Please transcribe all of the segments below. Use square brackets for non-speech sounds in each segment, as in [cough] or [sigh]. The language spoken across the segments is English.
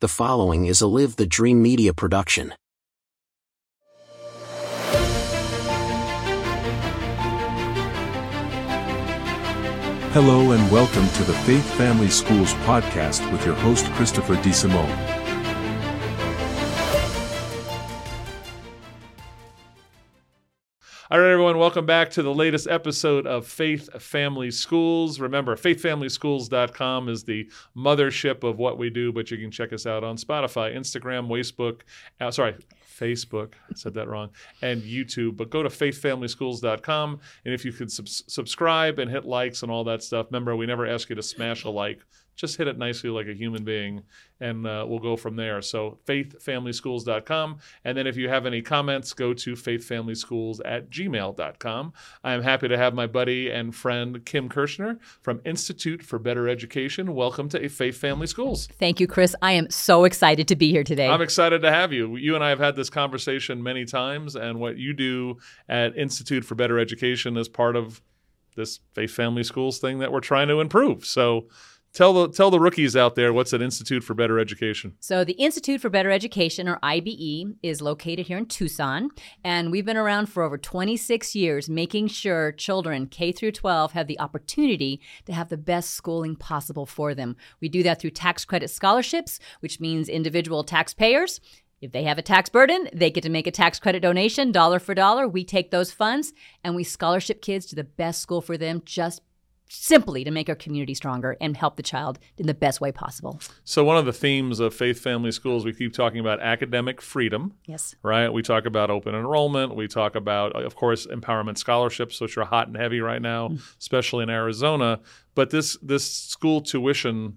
The following is a Live the Dream Media production. Hello and welcome to the Faith Family Schools podcast with your host Christopher DeSimone. All right, everyone, welcome back to the latest episode of Faith Family Schools. Remember, faithfamilyschools.com is the mothership of what we do, but you can check us out on Spotify, Instagram, Facebook, uh, sorry, Facebook, I said that wrong, and YouTube. But go to faithfamilyschools.com, and if you could sub- subscribe and hit likes and all that stuff, remember, we never ask you to smash a like just hit it nicely like a human being and uh, we'll go from there so faithfamilyschools.com and then if you have any comments go to faithfamilyschools at gmail.com i am happy to have my buddy and friend kim kirschner from institute for better education welcome to faith family schools Thank you, Chris. I am so excited to be here today. I'm excited to have you. You and I have had this conversation many times, and what you do at Institute for Better Education is part of this Faith Family Schools thing that we're trying to improve. So, tell the tell the rookies out there what's at Institute for Better Education. so, the Institute for Better Education, or IBE, is located here in Tucson, and we've been around for over 26 years, making sure children K through 12 have the opportunity to have the best schooling possible for them. We do that through tax credit scholarships, which means individual taxpayers. If they have a tax burden, they get to make a tax credit donation, dollar for dollar. We take those funds and we scholarship kids to the best school for them, just simply to make our community stronger and help the child in the best way possible. So, one of the themes of Faith Family Schools, we keep talking about academic freedom. Yes. right? We talk about open enrollment. We talk about, of course, empowerment scholarships, which are hot and heavy right now, mm. especially in Arizona. But this this school tuition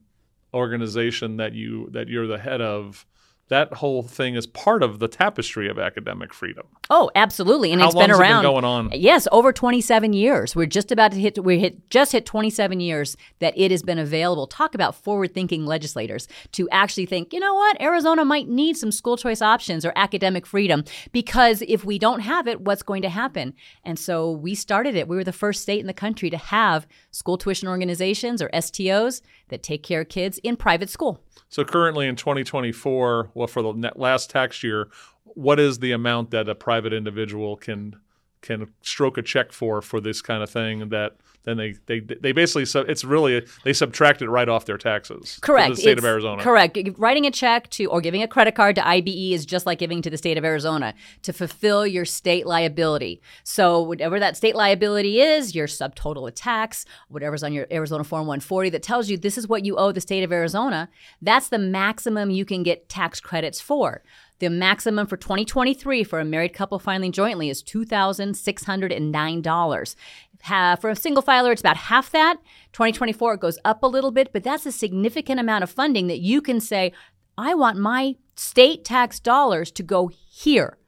organization that you that you're the head of, that whole thing is part of the tapestry of academic freedom. Oh, absolutely. And How it's long been has it been around going on? Yes, over 27 years. We're just about to hit we hit just hit 27 years that it has been available. Talk about forward-thinking legislators to actually think, you know what? Arizona might need some school choice options or academic freedom because if we don't have it, what's going to happen? And so we started it. We were the first state in the country to have school tuition organizations or STOs that take care of kids in private school. So currently in 2024, well, for the last tax year, what is the amount that a private individual can can stroke a check for for this kind of thing that then they they they basically so it's really they subtract it right off their taxes Correct. the state of Arizona Correct. Writing a check to or giving a credit card to IBE is just like giving to the state of Arizona to fulfill your state liability. So whatever that state liability is, your subtotal of tax, whatever's on your Arizona Form 140 that tells you this is what you owe the state of Arizona, that's the maximum you can get tax credits for. The maximum for 2023 for a married couple filing jointly is $2,609. Ha- For a single filer, it's about half that. 2024, it goes up a little bit, but that's a significant amount of funding that you can say, I want my state tax dollars to go here.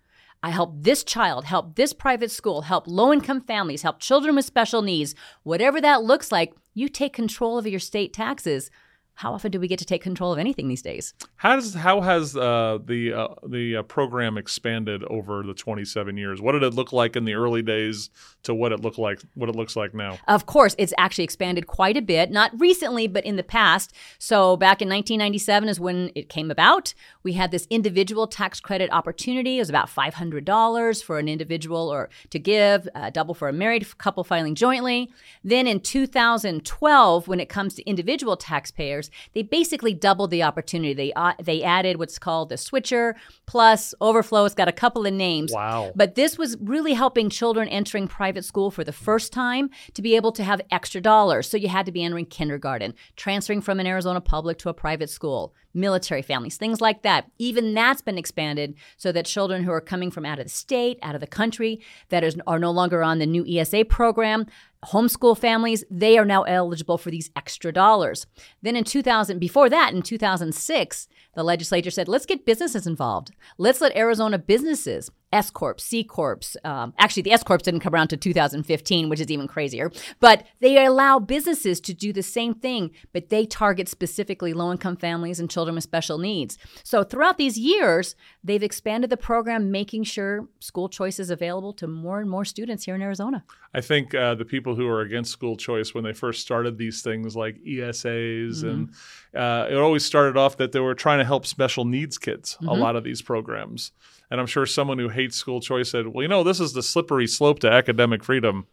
I help this child, help this private school, help low income families, help children with special needs. Whatever that looks like, you take control of your state taxes. How often do we get to take control of anything these days? How does how has uh, the uh, the uh, program expanded over the 27 years? What did it look like in the early days to what it looked like what it looks like now? Of course, it's actually expanded quite a bit, not recently, but in the past. So, back in 1997 is when it came about. We had this individual tax credit opportunity. It was about $500 for an individual or to give, uh, double for a married couple filing jointly. Then in 2012, when it comes to individual taxpayers, they basically doubled the opportunity. They uh, they added what's called the switcher plus overflow. It's got a couple of names. Wow. But this was really helping children entering private school for the first time to be able to have extra dollars. So you had to be entering kindergarten, transferring from an Arizona public to a private school, military families, things like that. Even that's been expanded so that children who are coming from out of the state, out of the country, that is, are no longer on the new ESA program, homeschool families, they are now eligible for these extra dollars. Then in 2000, before that, in 2006, the legislature said, let's get businesses involved. Let's let Arizona businesses S Corps, C Corps. Um, actually, the S Corps didn't come around to 2015, which is even crazier. But they allow businesses to do the same thing, but they target specifically low income families and children with special needs. So throughout these years, they've expanded the program, making sure school choice is available to more and more students here in Arizona. I think uh, the people who are against school choice when they first started these things like ESAs mm-hmm. and uh, it always started off that they were trying to help special needs kids. Mm-hmm. A lot of these programs, and I'm sure someone who hates school choice said, "Well, you know, this is the slippery slope to academic freedom."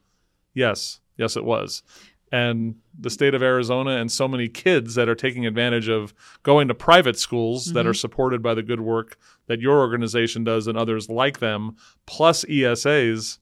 Yes, yes, it was. And the state of Arizona and so many kids that are taking advantage of going to private schools mm-hmm. that are supported by the good work that your organization does and others like them, plus ESAs.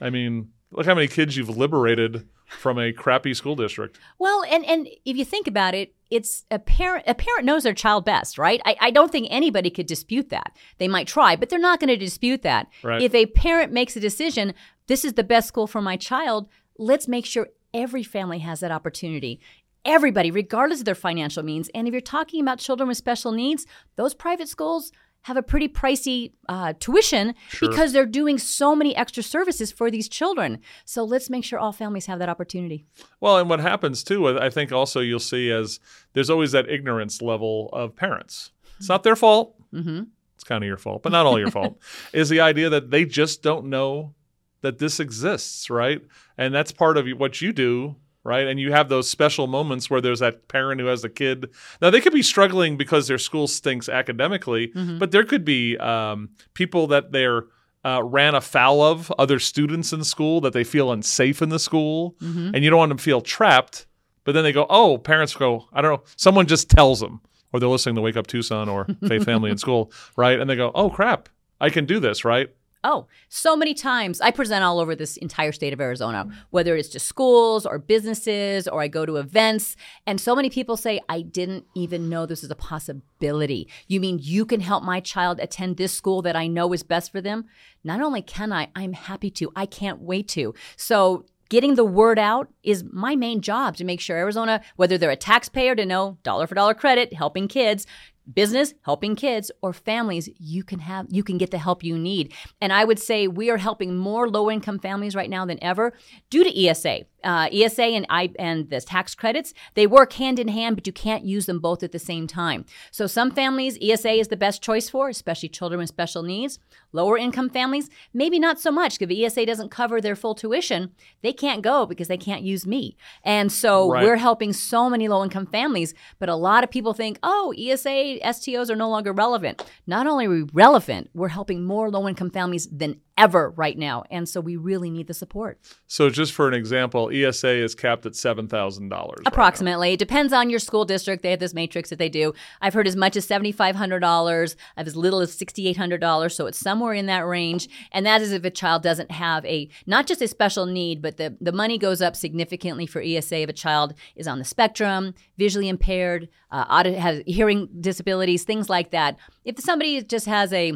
I mean, look how many kids you've liberated from a crappy school district. Well, and and if you think about it, it's a parent a parent knows their child best, right? I, I don't think anybody could dispute that. They might try, but they're not going to dispute that. Right. If a parent makes a decision, this is the best school for my child, let's make sure every family has that opportunity. Everybody, regardless of their financial means. And if you're talking about children with special needs, those private schools have a pretty pricey uh, tuition sure. because they're doing so many extra services for these children. So let's make sure all families have that opportunity. Well, and what happens too, I think also you'll see as there's always that ignorance level of parents. It's not their fault. Mm-hmm. It's kind of your fault, but not all your [laughs] fault. Is the idea that they just don't know that this exists, right? And that's part of what you do right? And you have those special moments where there's that parent who has a kid. Now they could be struggling because their school stinks academically, mm-hmm. but there could be um, people that they're uh, ran afoul of other students in school that they feel unsafe in the school, mm-hmm. and you don't want them to feel trapped. But then they go, oh, parents go, I don't know, someone just tells them, or they're listening to Wake Up Tucson or Faith Family in [laughs] School, right? And they go, oh crap, I can do this, right? Oh, so many times. I present all over this entire state of Arizona, whether it's to schools or businesses or I go to events. And so many people say, I didn't even know this is a possibility. You mean you can help my child attend this school that I know is best for them? Not only can I, I'm happy to. I can't wait to. So getting the word out is my main job to make sure Arizona, whether they're a taxpayer to know dollar for dollar credit, helping kids, business helping kids or families you can have you can get the help you need. And i would say we are helping more low income families right now than ever due to esa uh, esa and i and the tax credits they work hand in hand but you can't use them both at the same time so some families esa is the best choice for especially children with special needs lower income families maybe not so much because esa doesn't cover their full tuition they can't go because they can't use me and so right. we're helping so many low income families but a lot of people think oh esa STOs are no longer relevant. Not only are we relevant, we're helping more low income families than ever right now. And so we really need the support. So, just for an example, ESA is capped at $7,000. Approximately. Right it depends on your school district. They have this matrix that they do. I've heard as much as $7,500, I've as little as $6,800. So, it's somewhere in that range. And that is if a child doesn't have a, not just a special need, but the, the money goes up significantly for ESA if a child is on the spectrum, visually impaired, uh, has hearing disabilities, things like that. If somebody just has a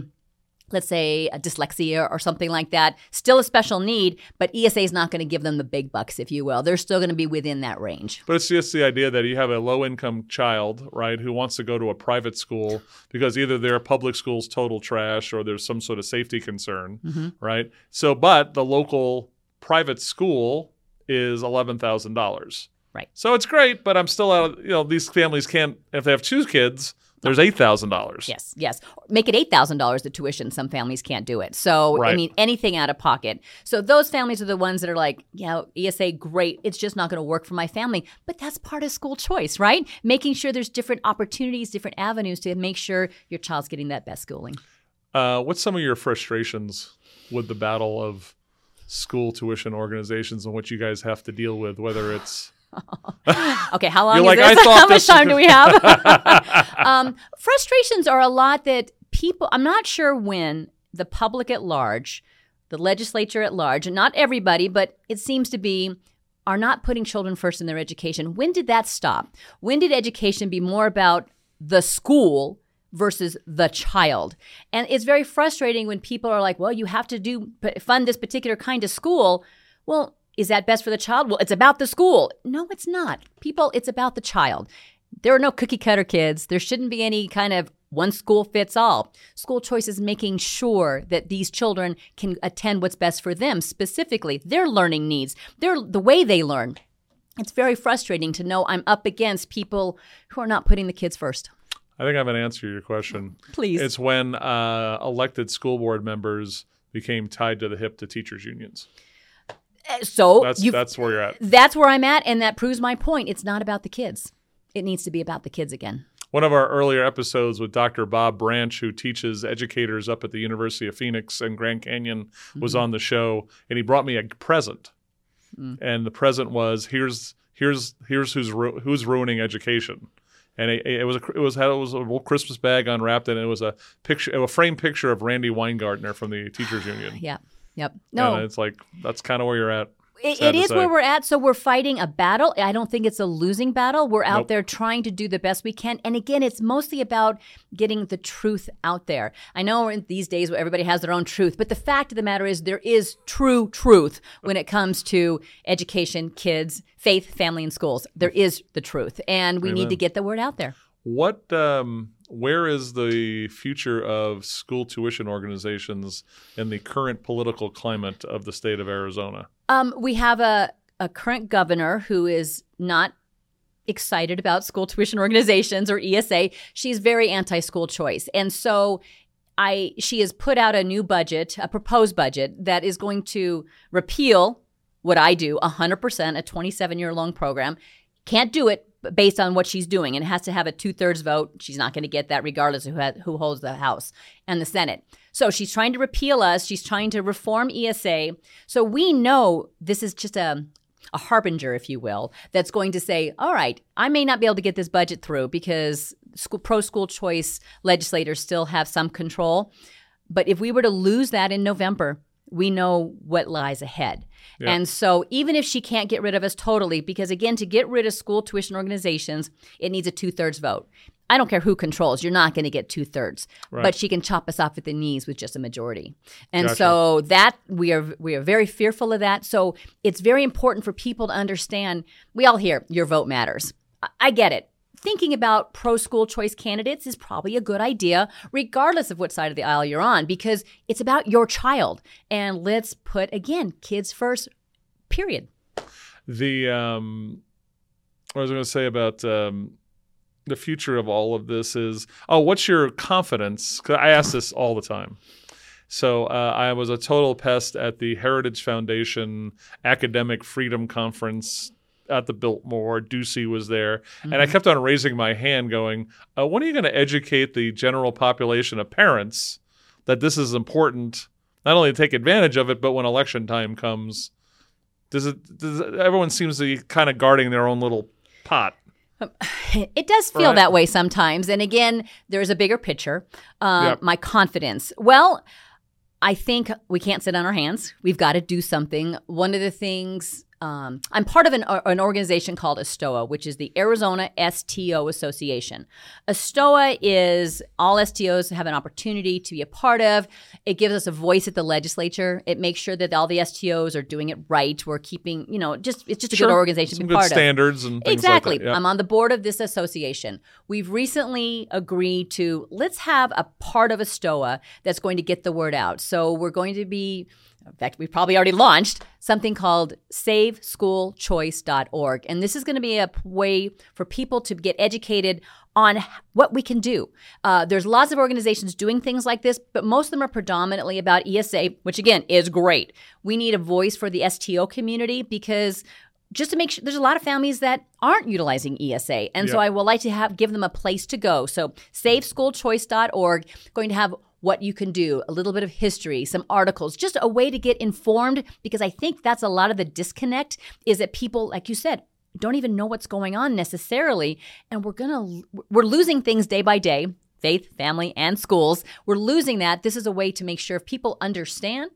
let's say a dyslexia or something like that, still a special need, but ESA is not going to give them the big bucks, if you will. They're still going to be within that range. But it's just the idea that you have a low income child, right, who wants to go to a private school because either their public school's total trash or there's some sort of safety concern, mm-hmm. right? So, but the local private school is $11,000. Right. So it's great, but I'm still out, of, you know, these families can't, if they have two kids, there's eight thousand dollars. Yes, yes. Make it eight thousand dollars the tuition. Some families can't do it. So right. I mean anything out of pocket. So those families are the ones that are like, yeah, ESA, great. It's just not going to work for my family. But that's part of school choice, right? Making sure there's different opportunities, different avenues to make sure your child's getting that best schooling. Uh, what's some of your frustrations with the battle of school tuition organizations and what you guys have to deal with, whether it's okay, how long like, this? [laughs] how much time do we have? [laughs] um, frustrations are a lot that people, I'm not sure when the public at large, the legislature at large, and not everybody, but it seems to be, are not putting children first in their education. When did that stop? When did education be more about the school versus the child? And it's very frustrating when people are like, well, you have to do fund this particular kind of school. Well, is that best for the child? Well, it's about the school. No, it's not. People, it's about the child. There are no cookie cutter kids. There shouldn't be any kind of one school fits all. School choice is making sure that these children can attend what's best for them, specifically their learning needs, their the way they learn. It's very frustrating to know I'm up against people who are not putting the kids first. I think I have an answer to your question. Please. It's when uh, elected school board members became tied to the hip to teachers unions. Uh, so That's that's where you're at. that's where I'm at, and that proves my point. It's not about the kids. It needs to be about the kids again. One of our earlier episodes with Dr. Bob Branch, who teaches educators up at the University of Phoenix and Grand Canyon, was Mm-hmm. on the show, and he brought me a present. Mm. And the present was here's here's here's who's ru- who's ruining education. And it, it was a, it was had it was a little Christmas bag unwrapped, and it was a picture, a framed picture of Randi Weingarten from the teachers union. [sighs] Yeah. Yep. No. and it's like that's kind of where you're at. It, it is say. where we're at. So we're fighting a battle. I don't think it's a losing battle. We're out Nope. there trying to do the best we can. And again, it's mostly about getting the truth out there. I know in these days where everybody has their own truth, but the fact of the matter is there is true truth when it comes to education, kids, faith, family, and schools. There is the truth. And we need to get the word out there. What, um, where is the future of school tuition organizations in the current political climate of the state of Arizona? Um, we have a, a current governor who is not excited about school tuition organizations or ESA. She's very anti-school choice. And so I she has put out a new budget, a proposed budget that is going to repeal what I do 100%, a 27 year long program. Can't do it based on what she's doing, and it has to have a two thirds vote. She's not going to get that regardless of who, has, who holds the House and the Senate. So she's trying to repeal us. She's trying to reform ESA. So we know this is just a a harbinger, if you will, that's going to say, all right, I may not be able to get this budget through because school, pro school choice legislators still have some control. But if we were to lose that in November, we know what lies ahead. And so, even if she can't get rid of us totally, because again, to get rid of school tuition organizations, it needs a two thirds vote. I don't care who controls, you're not going to get two thirds, Right. but she can chop us off at the knees with just a majority. And Gotcha. so that we are we are very fearful of that. So it's very important for people to understand. We all hear your vote matters. I, I get it. Thinking about pro school choice candidates is probably a good idea, regardless of what side of the aisle you're on, because it's about your child. And let's put again kids first. Period. The um, what was I going to say about um, the future of all of this is oh, what's your confidence? 'Cause I ask this all the time. So uh, I was a total pest at the Heritage Foundation Academic Freedom Conference at the Biltmore. Ducey was there, and I kept on raising my hand, going, uh, "When are you going to educate the general population of parents that this is important? Not only to take advantage of it, but when election time comes." Does it? Does it, everyone seems to be kind of guarding their own little pot. [laughs] It does feel Right. that way sometimes. And again, there's a bigger picture. Uh, Yep. My confidence. Well, I think we can't sit on our hands. We've got to do something. One of the things um, I'm part of an, an organization called ASTOA, which is the Arizona STO Association. ASTOA is all STOs have an opportunity to be a part of. It gives us a voice at the legislature. It makes sure that all the STOs are doing it right. We're keeping, you know, just it's just a good organization to be good part of. standards and things Exactly. Like that. Yeah. I'm on the board of this association. We've recently agreed to let's have a part of ASTOA that's going to get the word out. So we're going to be, in fact, we've probably already launched something called SaveSchoolChoice.org. And this is going to be a way for people to get educated on what we can do. Uh, there's lots of organizations doing things like this, but most of them are predominantly about ESA, which again is great. We need a voice for the STO community because just to make sure there's a lot of families that aren't utilizing ESA. And so I would like to have give them a place to go. So saveschoolchoice.org going to have what you can do, a little bit of history, some articles, just a way to get informed because I think that's a lot of the disconnect is that people like you said don't even know what's going on necessarily and we're going to we're losing things day by day. Faith, family, and schools. We're losing that. This is a way to make sure if people understand,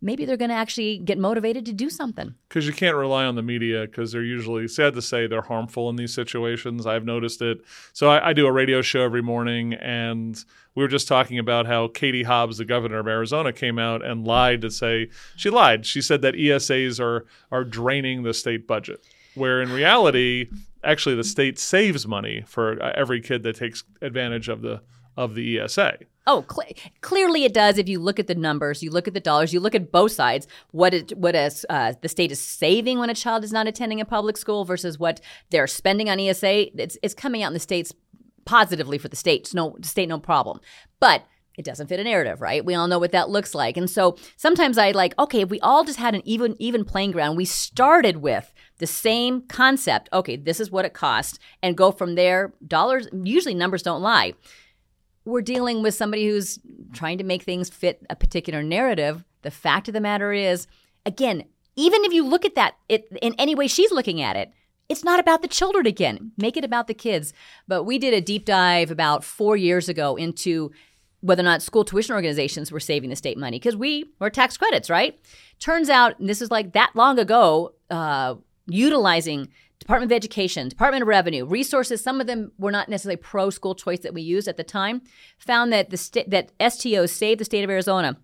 maybe they're going to actually get motivated to do something. because you can't rely on the media because they're usually sad to say they're harmful in these situations. I've noticed it. So I, I do a radio show every morning and we were just talking about how katie hobbs the governor of arizona came out and lied to say she lied. She said that esas are are draining the state budget where in reality actually the state saves money for uh, every kid that takes advantage of the of the ESA. Oh, cle clearly it does. If you look at the numbers, you look at the dollars, you look at both sides. What it, what is, uh, the state is saving when a child is not attending a public school versus what they're spending on ESA. It's, it's coming out in the states positively for the states. No state, no problem. But it doesn't fit a narrative, right? We all know what that looks like. And so sometimes I like, okay, if we all just had an even even playing ground, we started with the same concept. Okay, this is what it costs, and go from there. Dollars usually numbers don't lie. We're dealing with somebody who's trying to make things fit a particular narrative. The fact of the matter is, again, even if you look at that it, in any way she's looking at it, it's not about the children again. Make it about the kids. But we did a deep dive about four years ago into whether or not school tuition organizations were saving the state money because we were tax credits, right? Turns out, this is like that long ago, uh, utilizing Department of Education, Department of Revenue, resources, some of them were not necessarily pro school choice that we used at the time, found that the sta- that STOs saved the state of Arizona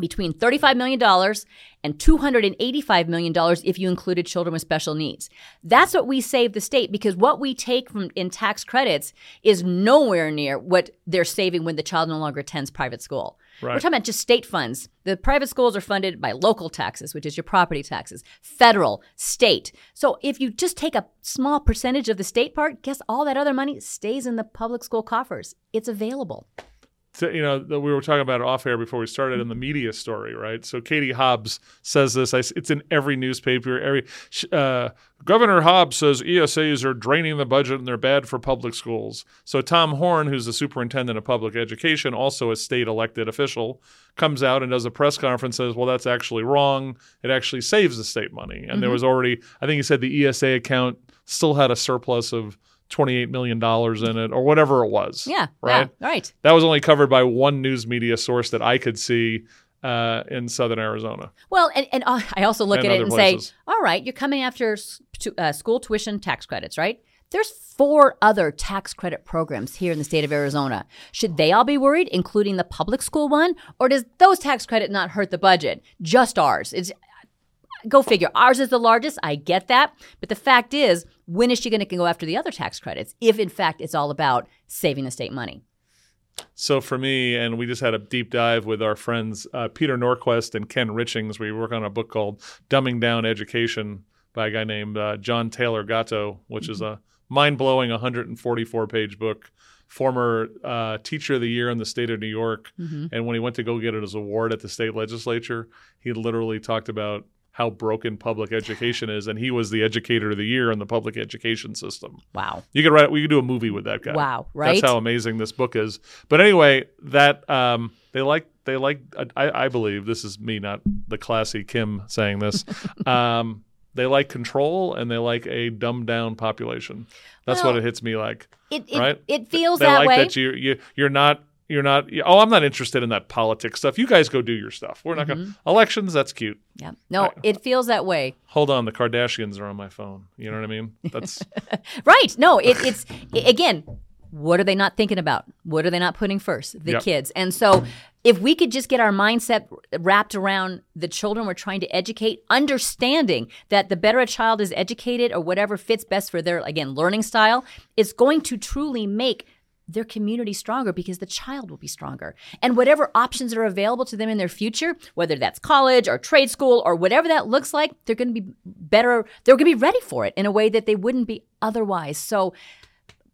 between $35 million and $285 million if you included children with special needs. That's what we save the state because what we take from in tax credits is nowhere near what they're saving when the child no longer attends private school. Right. We're talking about just state funds. The private schools are funded by local taxes, which is your property taxes, federal, state. So if you just take a small percentage of the state part, guess all that other money stays in the public school coffers. It's available. So, you know, the, we were talking about it off air before we started in the media story, right? So Katie Hobbs says this. I, it's in every newspaper. Every uh, Governor Hobbs says ESAs are draining the budget and they're bad for public schools. So Tom Horne, who's the superintendent of public education, also a state elected official, comes out and does a press conference. Says, "Well, that's actually wrong. It actually saves the state money." And mm-hmm. there was already, I think he said, the ESA account still had a surplus of $28 million in it or whatever it was. Yeah. Right. Yeah, right. That was only covered by one news media source that I could see uh, in southern Arizona. Well, and, and uh, I also look And at it and places. say, all right, you're coming after uh, school tuition tax credits, right? There's four other tax credit programs here in the state of Arizona. Should they all be worried, including the public school one? Or does those tax credit not hurt the budget? Just ours. It's go figure. Ours is the largest. I get that. But the fact is, when is she going to go after the other tax credits if, in fact, it's all about saving the state money? So for me, and we just had a deep dive with our friends uh, Peter Norquist and Ken Richings. We work on a book called "Dumbing Down Education" by a guy named uh, John Taylor Gatto, which is a mind-blowing 144-page book. Former uh, teacher of the year in the state of New York, and when he went to go get his award at the state legislature, he literally talked about how broken public education is, and he was the educator of the year in the public education system. Wow. You could write. We could do a movie with that guy. Wow, right? That's how amazing this book is. But anyway, that um, they like. They like. I, I believe this is me, not the classy Kim saying this. [laughs] um, they like control and they like a dumbed down population. That's Well, what it hits me like. It, it, right? it feels they that like way. that you you you're not. You're not. Oh, I'm not interested in that politics stuff. You guys go do your stuff. We're not Mm-hmm. going to elections. That's cute. yeah. No, it feels that way. Hold on, the Kardashians are on my phone. You know what I mean? That's [laughs] Right. No, it, it's again, what are they not thinking about? What are they not putting first? The Yep. kids. And so if we could just get our mindset wrapped around the children we're trying to educate, understanding that the better a child is educated or whatever fits best for their again learning style, is going to truly make their community stronger because the child will be stronger. And whatever options are available to them in their future, whether that's college or trade school or whatever that looks like, they're going to be better, they're going to be ready for it in a way that they wouldn't be otherwise. So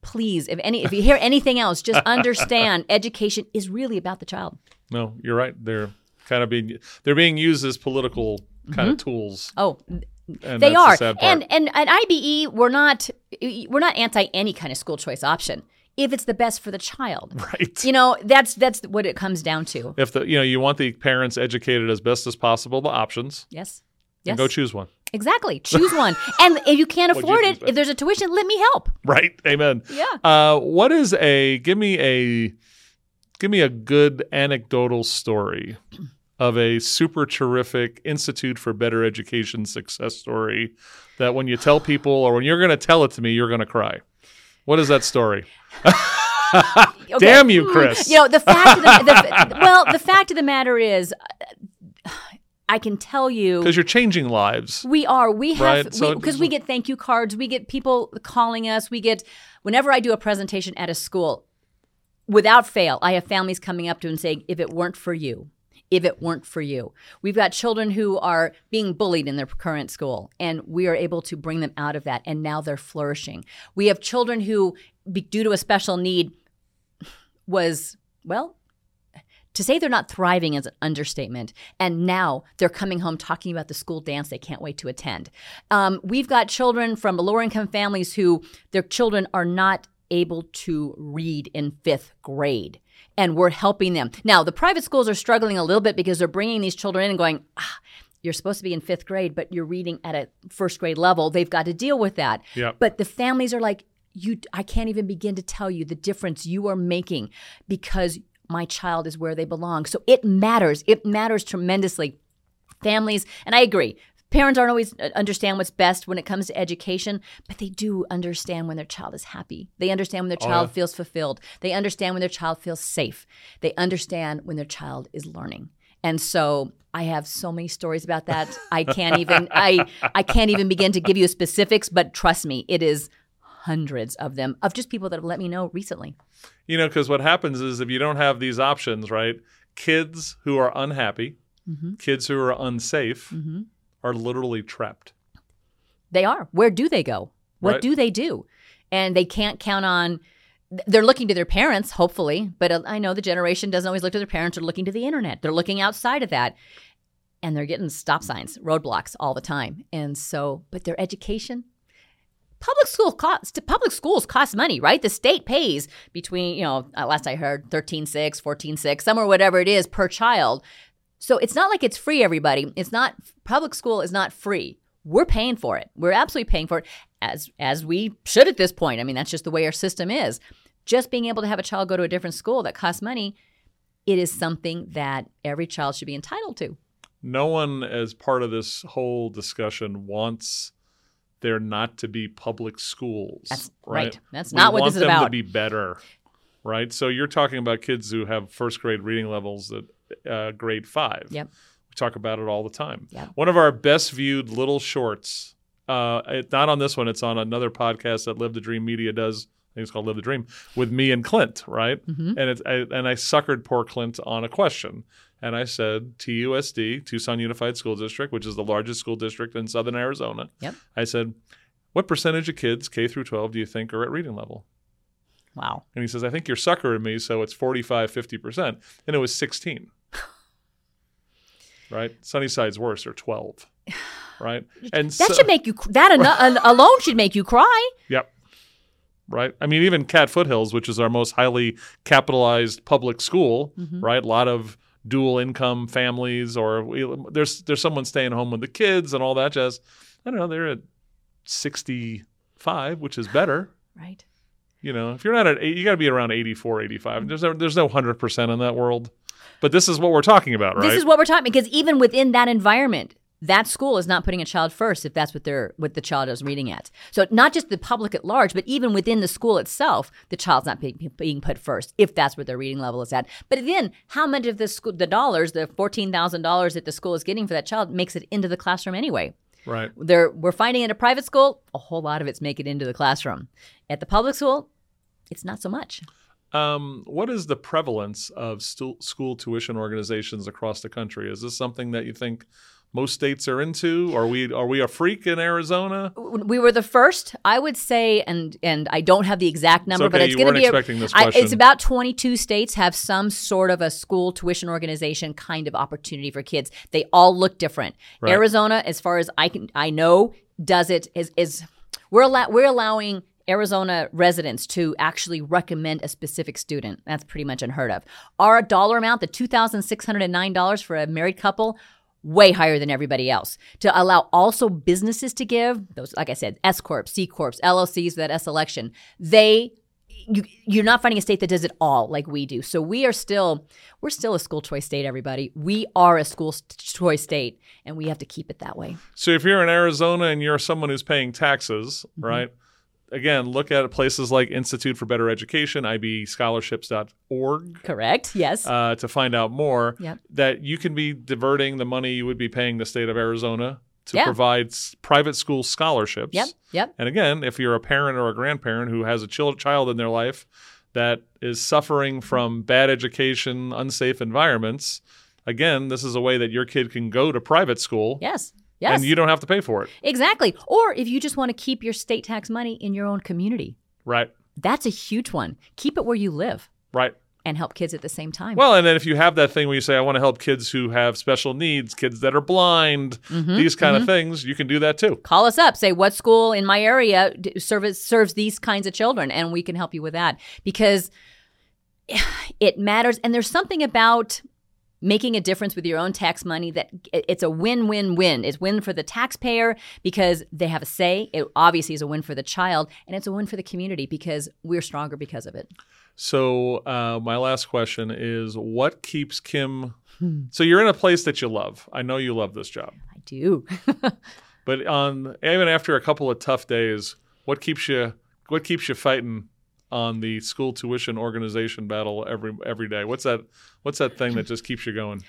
please, if any if you hear anything else, just [laughs] understand education is really about the child. no. You're right. They're kind of being they're being used as political kind of tools. Oh, And Mm-hmm. they that's the are. And and at IBE, we're not we're not anti any kind of school choice option if it's the best for the child. right. You know, that's that's what it comes down to. if the you know you want the parents educated as best as possible, the options, Yes. Yes. and go choose one. Exactly. Choose one. [laughs] and if you can't afford you it, if there's a tuition, let me help. Right. Amen. Yeah. Uh, what is a give me a give me a good anecdotal story of a super terrific Institute for Better Education success story that when you tell people or when you're going to tell it to me, you're going to cry. What is that story? [laughs] Okay. Damn you. Chris. You know, the fact of the, the [laughs] well, the fact of the matter is I can tell you Because you're changing lives. we are. We have Right, so because we, get thank you cards. We get people calling us. We get whenever I do a presentation at a school, without fail, I have families coming up to and saying, "If it weren't for you." If it weren't for you, we've got children who are being bullied in their current school, and we are able to bring them out of that, and now they're flourishing. We have children who, due to a special need, was well, to say they're not thriving is an understatement. And now they're coming home talking about the school dance they can't wait to attend. Um, we've got children from lower income families who their children are not able to read in fifth grade. And we're helping them. Now, the private schools are struggling a little bit because they're bringing these children in and going, ah, you're supposed to be in fifth grade, but you're reading at a first grade level. They've got to deal with that. Yep. But the families are like, you, I can't even begin to tell you the difference you are making because my child is where they belong. So it matters. It matters tremendously. Families, and I agree, parents aren't always uh, understand what's best when it comes to education, but they do understand when their child is happy. They understand when their child yeah. feels fulfilled. They understand when their child feels safe. They understand when their child is learning. And so I have so many stories about that. I can't even [laughs] I I can't even begin to give you specifics, but trust me, it is hundreds of them of just people that have let me know recently. You know, because what happens is if you don't have these options, right? Kids who are unhappy, Mm-hmm. kids who are unsafe, are literally trapped. They are. Where do they go? What Right. do they do? And they can't count on. They're looking to their parents, hopefully, but uh, I know the generation doesn't always look to their parents. They're looking to the internet. They're looking outside of that, and they're getting stop signs, roadblocks all the time. And so, but their education, public school cost public schools cost money right the state pays between you know uh, last i heard 13.6 14.6 somewhere whatever it is per child so it's not like it's free everybody it's not public school is not free we're paying for it we're absolutely paying for it as as we should at this point i mean that's just the way our system is just being able to have a child go to a different school that costs money it is something that every child should be entitled to No one, as part of this whole discussion, wants there not to be public schools. That's right. That's We not what this is about. Want them to be better, right? So you're talking about kids who have first grade reading levels at uh, grade five. Yep. We talk about it all the time. Yep. One of our best viewed little shorts. Uh, it, not on this one. It's on another podcast that Live the Dream Media does. I think it's called Live the Dream with me and Clint, right? Mm-hmm. And it's I, and I suckered poor Clint on a question, and I said TUSD, Tucson Unified School District, which is the largest school district in Southern Arizona. Yep. I said, what percentage of kids K through 12 do you think are at reading level? wow And he says, I think you're suckering me, so it's 45, 50%. And it was 16. Right? Sunnyside's worse, or 12. [sighs] Right? And that so- should make you that eno- [laughs] alone should make you cry Yep. Right. I mean, even Cat Foothills, which is our most highly capitalized public school, Mm-hmm. right? A lot of dual income families, or we, there's there's someone staying home with the kids and all that jazz. I don't know. They're at 65, which is better. [sighs] right You know, if you're not at eight, you got to be around 84, 85. There's no, there's no 100% in that world. But this is what we're talking about, right? This is what we're talking because even within that environment, that school is not putting a child first if that's what they're what the child is reading at. So not just the public at large, but even within the school itself, the child's not being, being put first if that's what their reading level is at. But then, how much of the school, the dollars, the fourteen thousand dollars that the school is getting for that child, makes it into the classroom anyway? right. They're, we're finding at a private school, a whole lot of it's make it into the classroom. At the public school, it's not so much. Um, what is the prevalence of stu- school tuition organizations across the country? Is this something that you think most states are into? Are we are we a freak in Arizona? we were the first, I would say, and and I don't have the exact number, okay, but it's going to be. a- expecting this I- question. it's about 22 states have some sort of a school tuition organization kind of opportunity for kids. They all look different. Right. Arizona, as far as I can, I know, does it is is we're allow, we're allowing. Arizona residents to actually recommend a specific student. That's pretty much unheard of. Our dollar amount, the $2,609 for a married couple, way higher than everybody else. To allow also businesses to give those, like I said, S corps, C corps, LLCs, that S election, they you, you're not finding a state that does it all like we do. So we are still we're still a school choice state. Everybody, we are a school choice state, and we have to keep it that way. So if you're in Arizona and you're someone who's paying taxes, Mm-hmm. right? Again, look at places like Institute for Better Education, ibescholarships.org, Correct. Yes. uh, to find out more. Yep. That you can be diverting the money you would be paying the state of Arizona to Yeah. provide s- private school scholarships. yep. Yep. And again, if you're a parent or a grandparent who has a chil- child in their life that is suffering from bad education, unsafe environments, again, this is a way that your kid can go to private school Yes. Yes. and you don't have to pay for it. exactly. Or if you just want to keep your state tax money in your own community, Right. that's a huge one. Keep it where you live Right. and help kids at the same time. Well, and then if you have that thing where you say, I want to help kids who have special needs, kids that are blind, Mm-hmm, these kind of things, you can do that too. call us up say what school in my area service serves these kinds of children and we can help you with that because [sighs] it matters and there's something about making a difference with your own tax money that it's a win-win-win it's win for the taxpayer because they have a say it obviously is a win for the child and it's a win for the community because we're stronger because of it So, uh, my last question is what keeps Kim? So, you're in a place that you love. I know you love this job. i do [laughs] But on even after a couple of tough days, what keeps you what keeps you fighting on the school tuition organization battle every every day? What's that what's that thing that just keeps you going?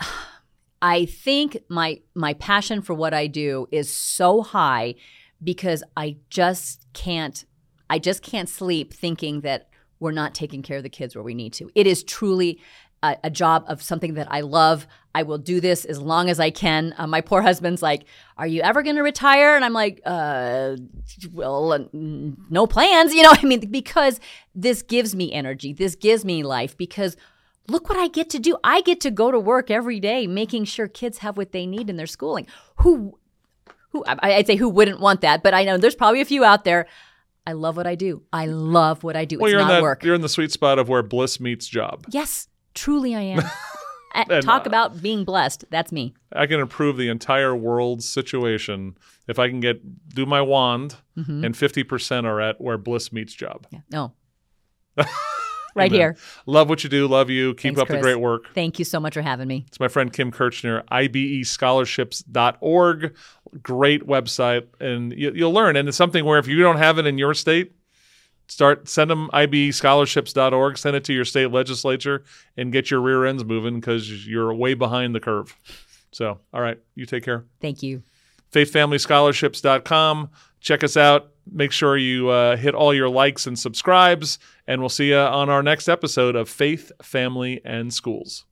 [sighs] I think my my passion for what I do is so high because I just can't I just can't sleep thinking that we're not taking care of the kids where we need to. It is truly a, a job of something that I love. I will do this as long as I can. Uh, my poor husband's like, "Are you ever going to retire?" And I'm like, "Uh, well, uh, no plans." [laughs] You know, I mean, because this gives me energy. This gives me life because look what I get to do. I get to go to work every day making sure kids have what they need in their schooling. Who who I- I'd say who wouldn't want that, but I know there's probably a few out there. I love what I do. I love what I do. Well, it's you're in not that work. you're in the sweet spot of where bliss meets job. Yes, truly I am. [laughs] Uh, And, Talk uh, about being blessed. That's me. I can improve the entire world's situation if I can get do my wand Mm-hmm. and 50% are at where bliss meets job. Yeah. No. [laughs] right Amen. here. Love what you do, love you. Keep Thanks, up the great work. Thank you so much for having me. It's my friend Kim Kirchner, ibescholarships.org. Great website. And you, you'll learn. And it's something where if you don't have it in your state, start send them ibescholarships.org, send it to your state legislature, and get your rear ends moving because you're way behind the curve. So, all right, you take care. Thank you. faithfamilyscholarships.com. Check us out. Make sure you uh, hit all your likes and subscribes, and we'll see you on our next episode of Faith, Family, and Schools.